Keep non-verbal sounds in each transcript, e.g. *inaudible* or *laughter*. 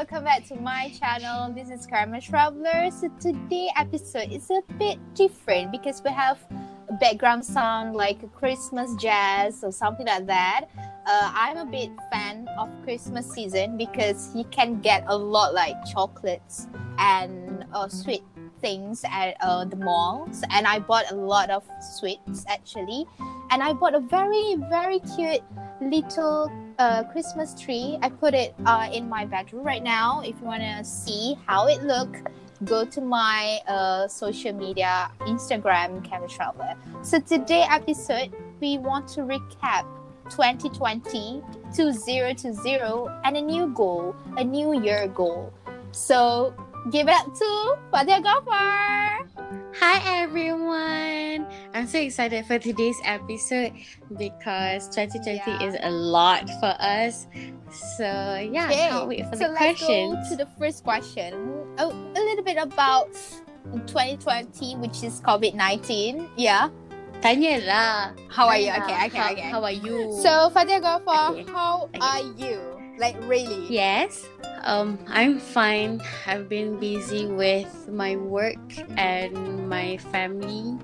welcome back to my channel. This is Karma Traveler. So today episode is a bit different because we have a background sound like Christmas jazz or something like that. Uh, I'm a bit fan of Christmas season because you can get a lot like chocolates and uh, sweet things at uh, the malls and I bought a lot of sweets actually and I bought a very very cute little uh, Christmas tree. I put it uh, in my bedroom right now. If you want to see how it look go to my uh, social media Instagram Camera Traveler. So today episode we want to recap 2020 2020 and a new goal a new year goal. So give it up to Fatia Ghaffar. Hi everyone! I'm so excited for today's episode because 2020 yeah. is a lot for us. So yeah, okay. can't wait for so the questions. let's go to the first question. Oh, a little bit about 2020, which is COVID 19. Yeah. Tanya lah. How are you? Okay, okay, how, okay. How are you? So Fatia Ghaffar, okay. how okay. are you? Like really? Yes. Um, I'm fine. I've been busy with my work and my family.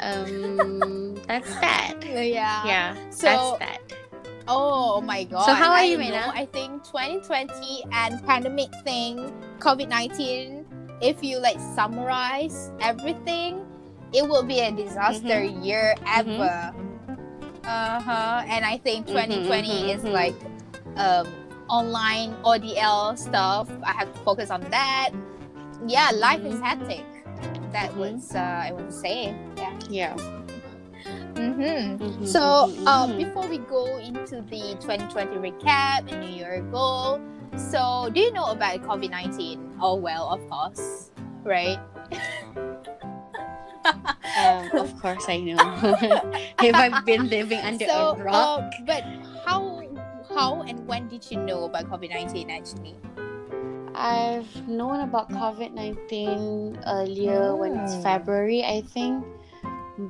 Um, *laughs* that's that. Yeah. Yeah. So, that's that. Oh my god. So how are you, Mina? I think 2020 and pandemic thing, COVID 19. If you like summarize everything, it will be a disaster mm-hmm. year mm-hmm. ever. Mm-hmm. Uh huh. And I think 2020 mm-hmm, is mm-hmm. like um, online ODL stuff. I have to focus on that. Yeah, life is hectic. That mm-hmm. was uh, I want to say. Yeah. Yeah. Mm-hmm. Mm-hmm. So um, before we go into the 2020 recap and New Year goal, so do you know about COVID 19? Oh well, of course, right? um, of course I know. *laughs* Have I been living under *laughs* so, a rock? Uh, but how how and when did you know about COVID 19 actually? I've known about COVID 19 earlier when it's hmm. February, I think.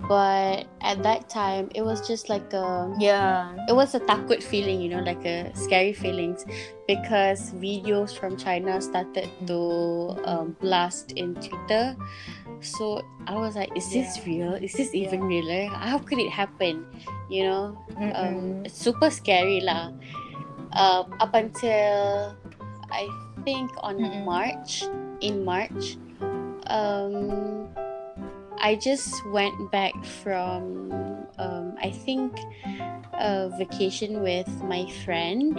But at that time, it was just like a yeah, it was a takut feeling, you know, like a scary feelings, because videos from China started to um, blast in Twitter. So I was like, is this yeah. real? Is this even yeah. realer? How could it happen? You know, um, it's super scary lah uh, up until I think on mm-hmm. March, in March, um, I just went back from, um, I think, a vacation with my friend.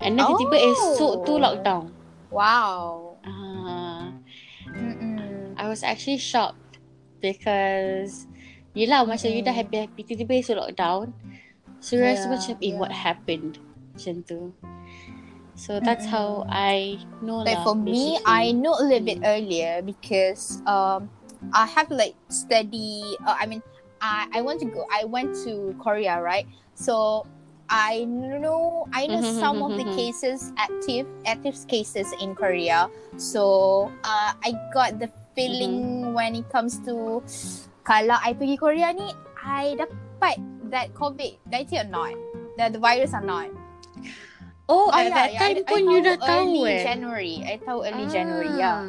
And then oh. tiba-tiba esok tu lockdown. Wow. I was actually shocked because Yelah macam mm. you dah happy-happy Tiba-tiba esok lockdown So yeah, rasa macam Eh yeah. what happened macam tu. So that's mm-hmm. how I know like lah. for me, I know a little bit earlier because um I have like study. Uh, I mean, I I want to go. I went to Korea, right? So I know I know mm-hmm, some of the mm-hmm, cases active active cases in Korea. So uh, I got the feeling mm-hmm. when it comes to kalau I pergi Korea ni, I dapat that COVID 19 or not, the, the virus or not. Oh, at yeah, that yeah. time I, pun I you dah tahu eh. January. I tahu early ah. January, yeah.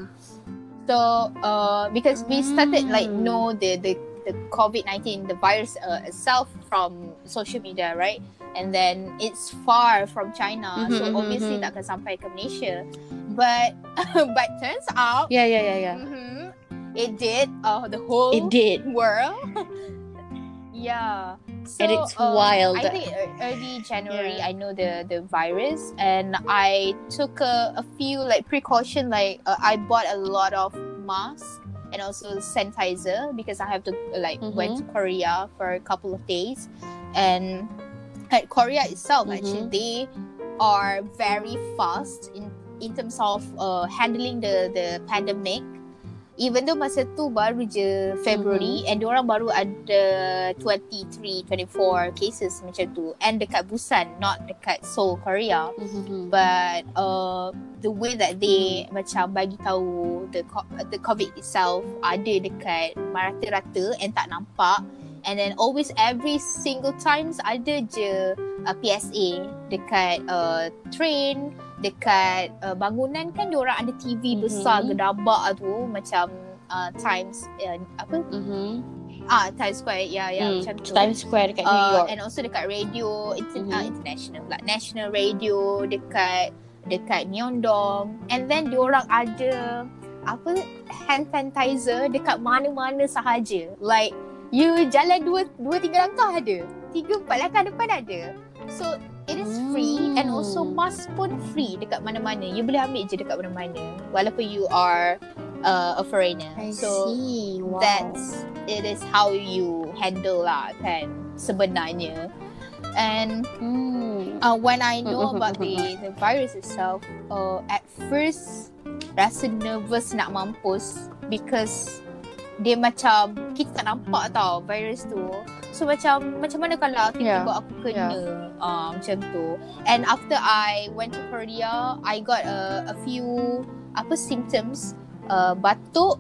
So, uh, because we started like hmm. know the the the COVID nineteen, the virus uh, itself from social media, right? And then it's far from China, mm-hmm, so mm-hmm, obviously mm-hmm. tak akan sampai ke Malaysia. But *laughs* but turns out, yeah, yeah, yeah, yeah. Mm-hmm, it did. Uh, the whole it did world. *laughs* yeah. So, and it's um, wild. I think early January, yeah. I know the the virus, and I took a, a few like precaution. Like uh, I bought a lot of masks and also sanitizer because I have to like mm-hmm. went to Korea for a couple of days, and at Korea itself, mm-hmm. actually they are very fast in in terms of uh, handling the the pandemic even though masa tu baru je February mm-hmm. and orang baru ada 23 24 cases macam tu and dekat Busan not dekat Seoul Korea mm-hmm. but uh, the way that they mm-hmm. macam bagi tahu the the covid itself ada dekat merata-rata and tak nampak and then always every single times ada je uh, PSA dekat uh, train dekat uh, bangunan kan dia orang ada TV Mhm. besar gedabak tu. Macam uh, Times uh, apa? Mm-hmm. ah Times Square. Ya ya Mm, macam tu. Times Square dekat New uh, York. and also dekat radio. Inter- Mhm. uh, international pula. National radio dekat dekat Myeongdong. And then dia orang ada apa hand sanitizer dekat mana-mana sahaja. Like you jalan dua dua tiga langkah ada tiga empat langkah depan ada so it is free and also Hmm. mask pun free dekat mana-mana you boleh ambil je dekat mana-mana walaupun you are uh, a foreigner I so see. Wow. that's it is how you handle lah kan sebenarnya and Hmm. uh, when I know *laughs* about the the virus itself uh, at first rasa nervous nak mampus because dia macam kita tak nampak tau virus tu. So macam macam mana kalau tiba-tiba Yeah. aku kena uh, macam tu. And after I went to Korea I got a, a few apa symptoms uh, batuk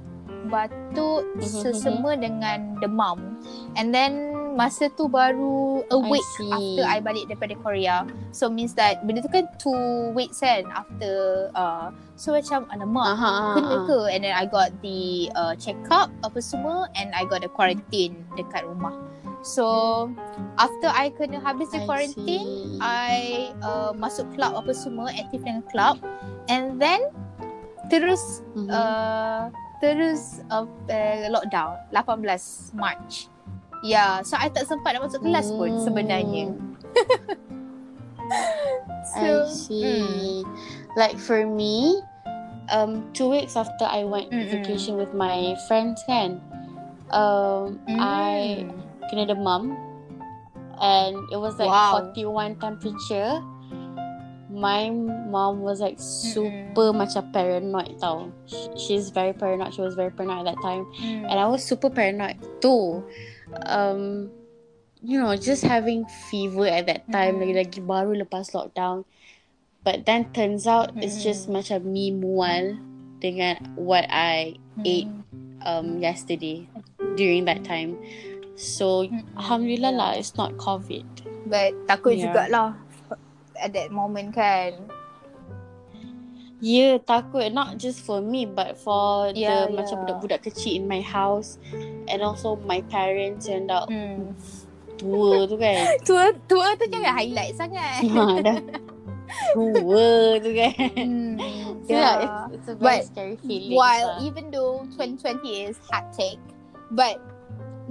batuk Mhm, sesama dengan demam. And then masa tu baru a I week see. after I balik daripada Korea so means that benda tu kan two weeks kan after uh, so macam alamak Aha, kena ke and then I got the uh, check up apa semua and I got the quarantine dekat rumah so after I kena habis the I quarantine see. I uh, masuk club apa semua aktif dengan club and then terus Mhm. uh, terus uh, uh, lockdown 18 March Ya, so I tak sempat nak masuk kelas pun Hmm. sebenarnya. *laughs* I see. Like for me, um, two weeks after I went Mm-mm. vacation with my friends, kan, um, mm, I kena demam, and it was like Wow. 41 temperature. My mom was like super macam paranoid tau. She- She's very paranoid. She was very paranoid at that time. Mm. and I was super paranoid too. Um, you know, just having fever at that time, Mhm. lagi-lagi baru lepas lockdown. But then turns out it's just macam me mual dengan what I ate Mm. um yesterday during that time. So Mm-mm. alhamdulillah Yeah. lah, it's not COVID. But takut Yeah. jugalah at that moment kan. Yeah, takut not just for me but for Yeah, the macam yeah. budak-budak kecil in my house and also my parents yang dah Hmm. tua tu kan. *laughs* Tua tua tu jangan highlight sangat. ha, dah tua tu kan. Hmm. So *laughs* yeah, it's, it's a very But scary feeling. While lah. even though 2020 is hectic, but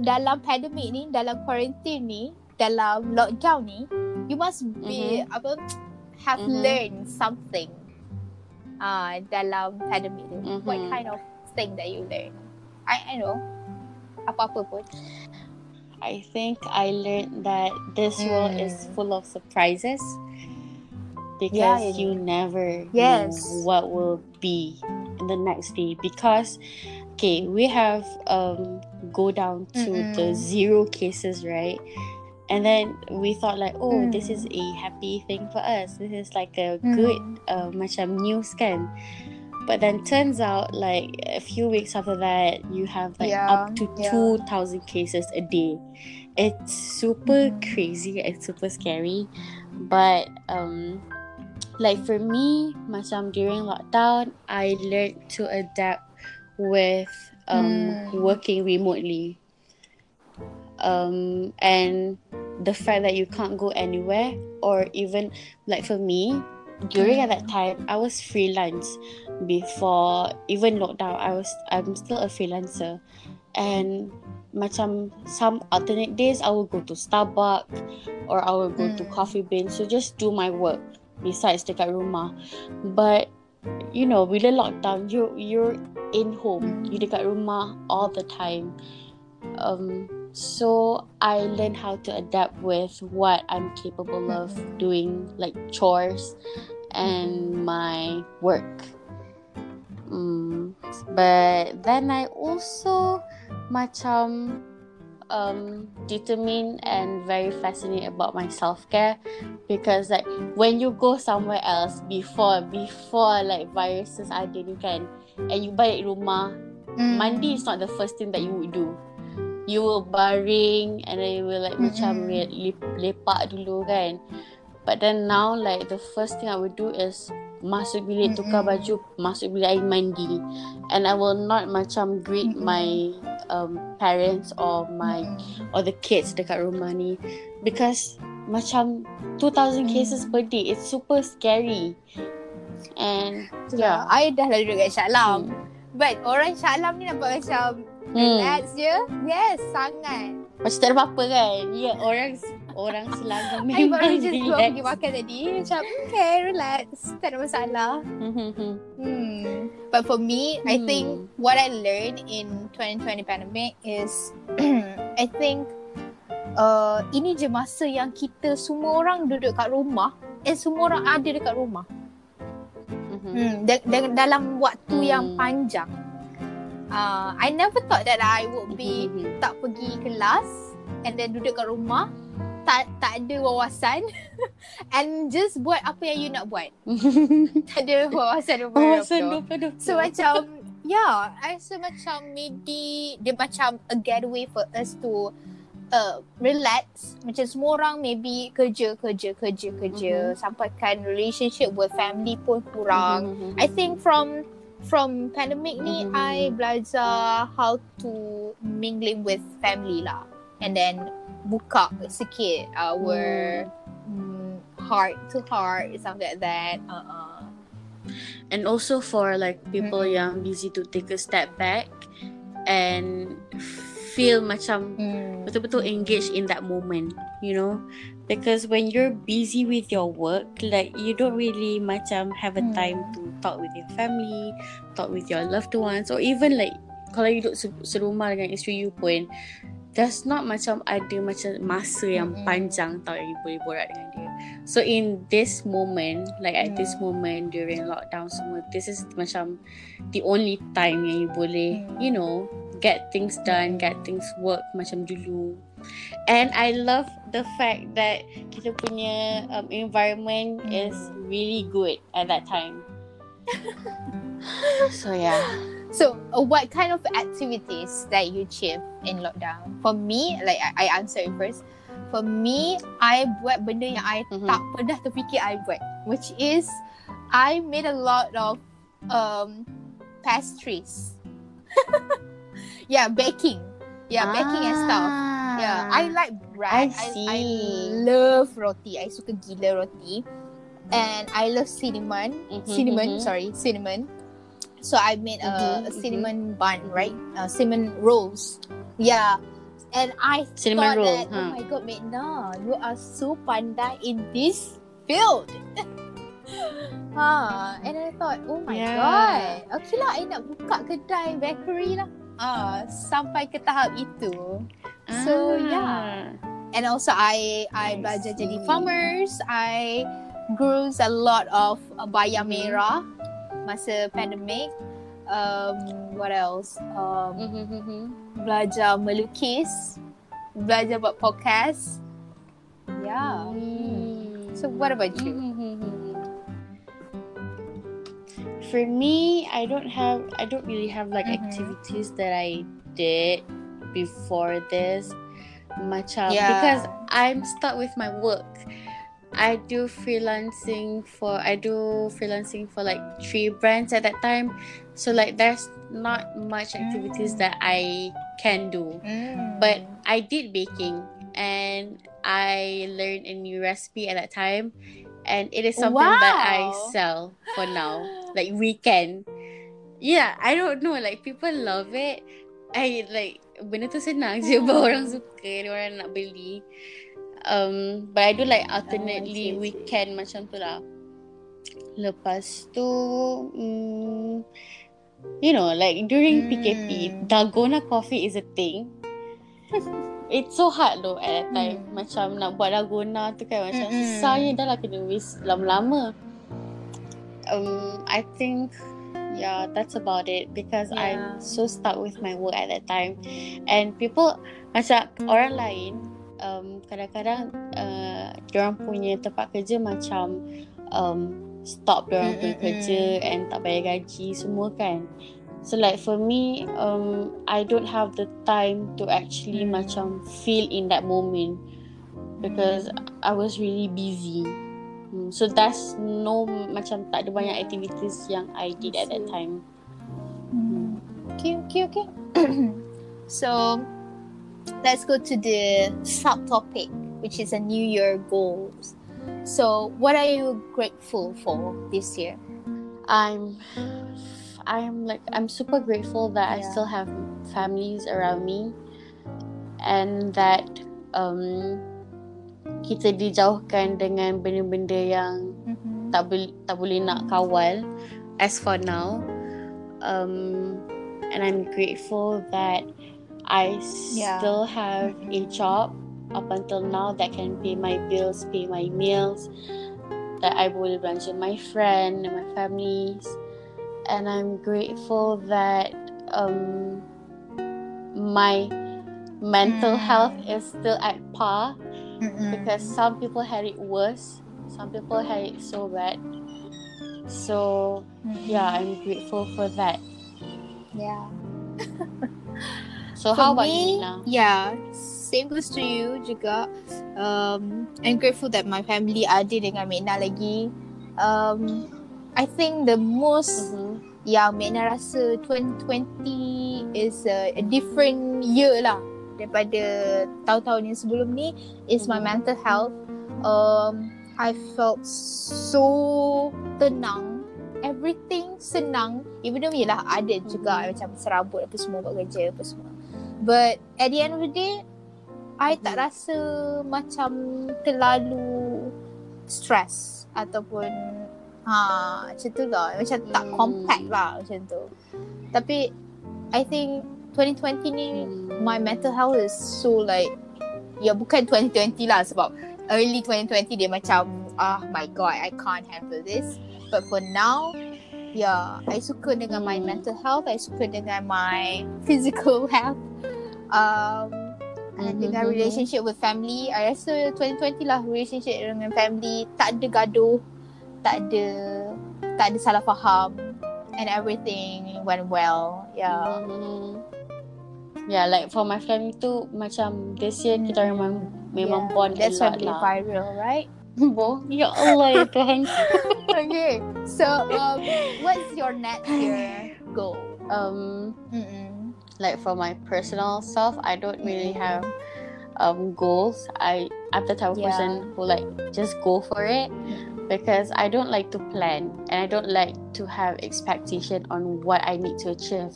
dalam pandemic ni, dalam quarantine ni, dalam lockdown ni, you must be apa have Mhm. learned something. Uh, dalam pandemic tu. What kind of thing that you learn? I I know. Apa-apa pun. I think I learned that this world is Mm. full of surprises because Yeah, you never Yes. know what will be in the next day. Because okay, we have um go down to the Mm-mm. zero cases, right? And then we thought like, oh, this Mm. is a happy thing for us. This is like a good uh, macam news kan. But then turns out like a few weeks after that you have like Yeah, up to yeah. two thousand cases a day. It's super Mhm. crazy. It's super scary. But um like for me, macam during lockdown, I learned to adapt with um Mm. working remotely. Um and the fact that you can't go anywhere or even like for me during at that time I was freelance. Before even lockdown I was I'm still a freelancer. And macam some alternate days I will go to Starbucks or I will go to Mm. Coffee Bean so just do my work besides dekat rumah. But you know bila lockdown you you're in home. Mm. you dekat rumah all the time. Um so I learned how to adapt with what I'm capable of doing like chores and my work mm, but then I also macam um determined and very fascinated about my self-care because like when you go somewhere else before before like viruses ada ni kan and you balik rumah Mm. mandi is not the first thing that you would do you will baring and then you will like macam Mm-mm. le- lep- lepak dulu kan but then now like the first thing I would do is masuk bilik tukar Mm-mm. baju masuk bilik air mandi and I will not macam greet Mm-mm. my um, parents or my Mm-mm. or the kids dekat rumah ni because macam 2000 Mm. cases per day it's super scary and Yeah. yeah I dah lalu dekat Shah Alam. Hmm. But orang Shah Alam ni nampak macam Hmm. relax je. Yes, sangat. macam tak ada apa-apa kan ya orang orang Selangor *laughs* I baru memang just keluar pergi makan tadi. Macam, okay, relax. Tak ada masalah. Hmm, hmm, Hmm. But for me, I Hmm. think what I learned in 2020 pandemic is *clears throat* I think uh, ini je masa yang kita semua orang duduk kat rumah and semua orang ada dekat rumah. hmm, hmm. Hmm. Da- da- dalam waktu Hmm. yang panjang. Uh, I never thought that I would be Hmm, hmm, tak pergi kelas and then duduk kat rumah tak tak ada wawasan *laughs* and just buat apa yang you nak buat. *laughs* Tak ada wawasan apa Wawasan apa. 2020 So macam Yeah I rasa macam Maybe Dia macam A getaway for us to uh, Relax Macam semua orang Maybe kerja Kerja Kerja Kerja Mhm. Sampaikan relationship With family pun kurang Hmm, hmm, hmm. I think from From pandemic ni Mhm. I belajar How to Mingling with family lah And then Buka sikit Our mm, Heart to heart Something like that uh-uh. and also for like people Mm-mm. yang busy to take a step back and feel macam Mm. betul-betul engaged in that moment you know because when you're busy with your work like you don't really macam have a Hmm. time to talk with your family talk with your loved ones or even like kalau you duduk se- serumah dengan isteri you pun there's not macam ada macam masa yang Mm-mm. panjang tau yang you boleh borak dengan dia so in this moment like at this Hmm. moment during lockdown semua this is macam the only time yang you boleh Hmm. you know get things done get things work macam dulu and I love the fact that kita punya um, environment is really good at that time *laughs* so yeah So, uh, what kind of activities that you achieve in lockdown? For me, like I, I answer it first. For me, I buat benda yang I Mhm. tak pernah terfikir I buat, which is I made a lot of um pastries. *laughs* yeah, baking. Yeah, baking and stuff. Yeah, I like bread. I I, I see. love roti. I suka gila roti. And I love cinnamon. Mhm, cinnamon, mhm. sorry, cinnamon. So I made a, Mhm, a mhm. cinnamon bun, right? Uh, cinnamon rolls. Yeah. And I Cinnamon thought roll, that, huh? oh my god, Medna, you are so pandai in this field. *laughs* ha, and I thought, oh my Yeah. god. Okay lah, I nak buka kedai bakery lah. Ah, sampai ke tahap itu. So, yeah. And also I I I belajar jadi farmers. I grew a lot of uh, bayam Mhm. merah masa pandemic. Um, what else? Um, Mhm, mhm. belajar melukis, belajar buat podcast. Yeah. Mm. So what about you? Mhm. For me, I don't have I don't really have like Mhm. activities that I did before this. Macam Yeah. because I'm stuck with my work. I do freelancing for I do freelancing for like three brands at that time. So like there's not much activities Mm. that I can do. Mm. But I did baking and I learned a new recipe at that time. And it is something that I sell for now. *gasps* *laughs* Like weekend. Yeah, I don't know. Like people love it. I like benda tu senang je *laughs* bawa orang suka, dia orang nak beli. Um, but I do like alternately see. weekend macam tu lah. Lepas tu, mm, you know, like during PKP, Hmm. dalgona coffee is a thing. *laughs* It's so hard though at that time. Hmm. Macam nak buat dalgona tu kan macam Mm-mm. susahnya dah lah kena waste lama-lama. Um, I think yeah, that's about it because Yeah. I'm so stuck with my work at that time. And people macam orang lain um, kadang-kadang uh, diorang punya tempat kerja macam um, stop diorang punya kerja and tak bayar gaji semua kan. So like for me, um, I don't have the time to actually Mm. macam feel in that moment because I was really busy. Hmm, so that's no macam tak ada banyak activities yang I did at that time. Hmm. Okay, okay, okay. *clears throat* so let's go to the subtopic, which is a New Year goals. So, what are you grateful for this year? I'm I'm like I'm super grateful that I still have families around me and that um kita dijauhkan dengan benda-benda yang Mm-hmm. tak boleh tak boleh nak kawal as for now um and I'm grateful that I Yeah. still have a job up until now that can pay my bills, pay my meals, that I boleh belanja my friend and my families. And I'm grateful that um my mental Mm. health is still at par Mm-mm. because some people had it worse some people had it so bad so Mm-mm. yeah i'm grateful for that yeah. *laughs* so For how about me, you Nina? Yeah, same goes to you juga. Um, I'm grateful that my family ada dengan Mena lagi. Um, I think the most Mhm. yang Mena rasa 2020 is a, a different year lah daripada tahun-tahun yang sebelum ni is my Mhm. mental health. Um, I felt so tenang. Everything senang. Even though yelah ada juga Mhm. macam serabut apa semua buat kerja apa semua. But at the end of the day, I tak Mhm. rasa macam terlalu stress ataupun ha macam tu lah. Macam tak Hmm. compact lah macam tu. Tapi I think 2020 ni Hmm. my mental health is so like ya bukan 2020 lah sebab early 2020 dia macam ah my god I can't handle this but for now yeah I suka dengan my Hmm. mental health I suka dengan my *laughs* physical health um and Mhm, dengan mhm. relationship with family I rasa 2020 lah relationship dengan family tak ada gaduh tak ada tak ada salah faham and everything went well yeah Mhm. Yeah, like for my family tu macam this year kita memang memang Yeah, bond that's a lot lah. viral right *laughs* Boh, ya Allah ya Tuhan. *laughs* okay. So, um, what's your next year goal? um, Mm-mm. like for my personal self, I don't really have um goals. I I'm the type of Yeah. person who like just go for it because I don't like to plan and I don't like to have expectation on what I need to achieve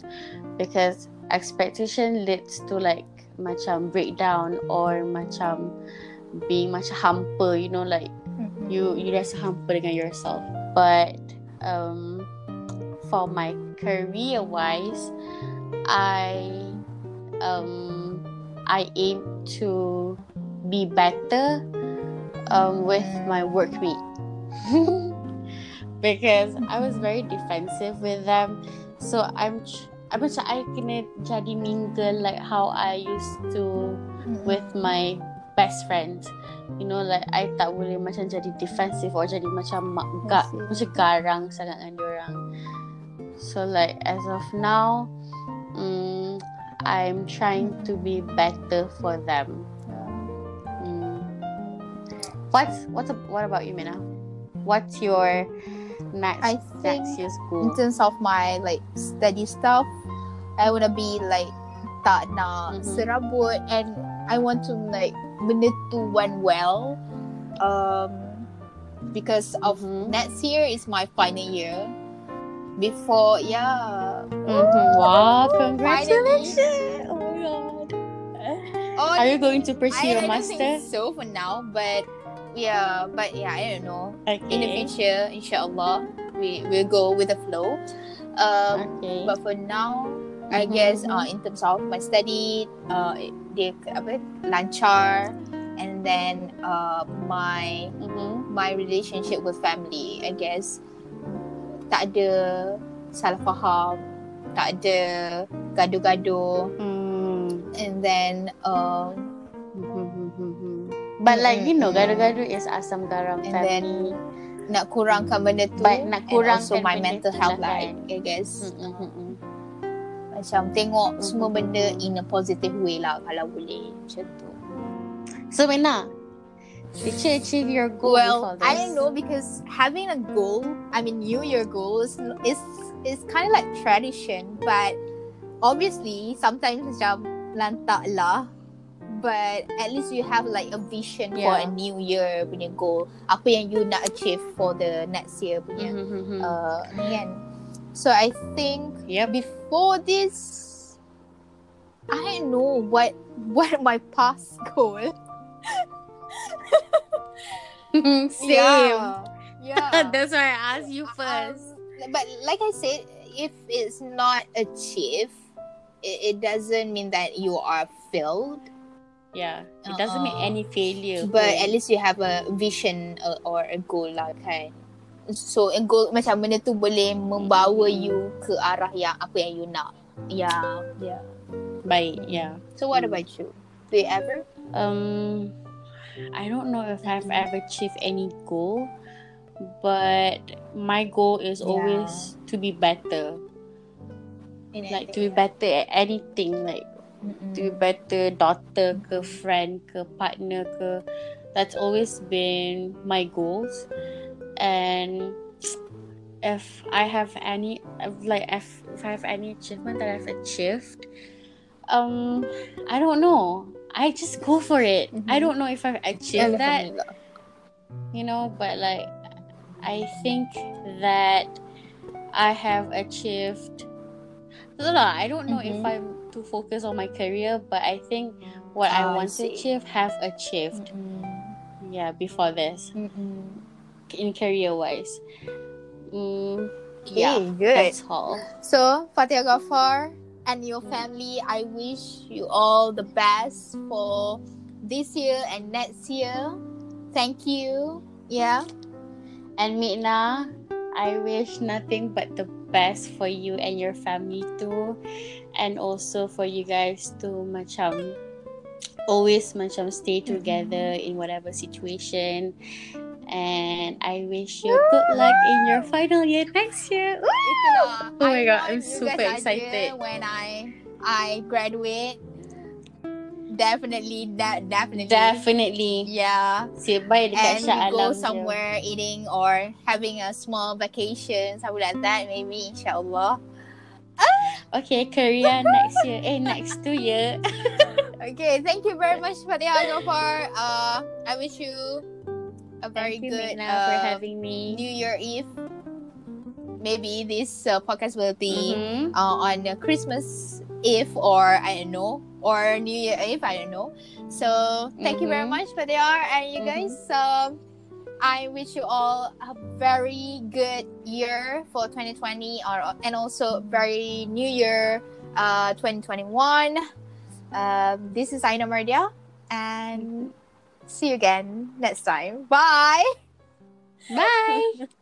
because expectation leads to like macam breakdown or macam being macam hampa you know like Mm-mm. you you rasa hampa dengan yourself. But um for my career wise I um I aim to be better um with my workmate. *laughs* Because I was very defensive with them. So I'm tr- I macam I kena jadi mingle like how I used to Mm-mm. with my best friends. You know like I tak boleh macam jadi defensive or jadi macam mak ga, I see. macam garang sangat dengan diorang. So like as of now, mm, I'm trying to be better for them. Mm. What's what's a, what about you, Mina? What's your next I think next year's in goal? terms of my like study stuff, I wanna be like tak nak Mhm. serabut and I want to like benda tu went well. Um, because of Mhm. next year is my final year. Before yeah. Mhm. Wow, congratulations! Oh my god. Oh, Are you going to I, pursue your I don't master? think so for now, but yeah, but yeah, I don't know. Okay. In the future, inshallah, we will go with the flow. Um, okay. but for now, I Mhm, guess mhm. uh, in terms of my study, uh, dia apa lancar, and then uh, my Mhm. my relationship with family, I guess tak ada salah faham, tak ada gaduh-gaduh, Hmm. and then um, But like you know, gado-gado is asam garam And then, family. nak kurangkan benda tu But nak and kurangkan also my mental tu health lah lah. I guess Mm, mm, mm. Macam tengok semua Mhm, benda in a positive way lah kalau boleh macam tu So Mina, Did you achieve your goal? well, I don't know because having a goal, I mean, New Year goals is is kind of like tradition, but obviously sometimes macam lantak lah. But at least you have like a vision for a Yeah. new year punya goal. Apa yang you nak achieve for the next year punya Mhm, mhm. uh, ni kan. So I think Yep. before this, I know what *laughs* what my past goal. *laughs* *laughs* Same. Yeah. Yeah. That's why I asked you first. Um, but like I said, if it's not achieved, it, it doesn't mean that you are failed. yeah, it doesn't mean Uh-uh. any failure. But at least you have a vision uh, or a goal lah kan. So a goal macam benda tu boleh membawa you ke arah yang apa yang you nak. Yeah, yeah. baik, yeah. So what about you? Do you ever? Um, I don't know if I've ever achieved any goal, but my goal is Yeah. always to be better. In Like to be better at anything, like Mm-mm. to be better daughter ke friend ke partner ke that's always been my goals and if I have any like if, if I have any achievement that I've achieved um I don't know I just go for it Mhm. I don't know if I've achieved that you know but like I think that I have achieved I don't know, I don't know if. I'm too focused on my career but I think what I Ah, I want to achieve have achieved Mm-mm. yeah before this Mm-mm. In career wise mm, Okay, yeah good. that's all So, Fatia Ghaffar and your family, I wish you all the best for this year and next year. Thank you. Yeah. and Mitna I wish nothing but the best for you and your family too and also for you guys to macam always macam stay together in whatever situation and I wish you good luck in your final year next year Itulah. Oh my I God, I'm you super excited. When I I graduate, definitely, that definitely, definitely yeah. Sebab dekat And Shah go Alam je. somewhere eating or having a small vacation, something like that. Maybe, inshallah. Okay, Korea next year. Eh, next two year. *laughs* Okay, thank you very much, Fatia Ghaffar. Uh, I wish you a very Thank you, good Mitna, for uh, having me. New Year Eve. Maybe this uh, podcast will be Mhm. uh, on uh, Christmas Eve or I don't know, or New Year Eve. I don't know. So thank you very Mhm. much, Fatia, and you Mhm. guys. Um, I wish you all a very good year for 2020, or and also very New Year, uh, 2021. Um, this is Aina Mardia, and see you again next time. Bye. Bye. *laughs*